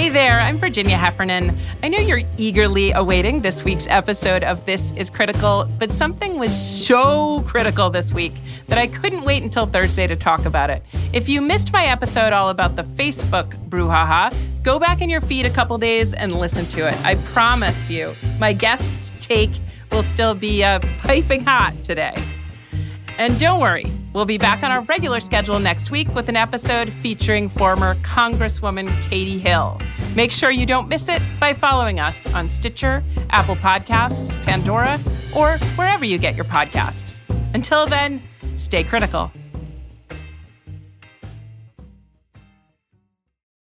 Hey there, I'm Virginia Heffernan. I know you're eagerly awaiting this week's episode of This is Critical, but something was so critical this week that I couldn't wait until Thursday to talk about it. If you missed my episode all about the Facebook brouhaha, go back in your feed a couple days and listen to it. I promise you, my guest's take will still be uh, piping hot today. And don't worry, we'll be back on our regular schedule next week with an episode featuring former Congresswoman Katie Hill. Make sure you don't miss it by following us on Stitcher, Apple Podcasts, Pandora, or wherever you get your podcasts. Until then, stay critical.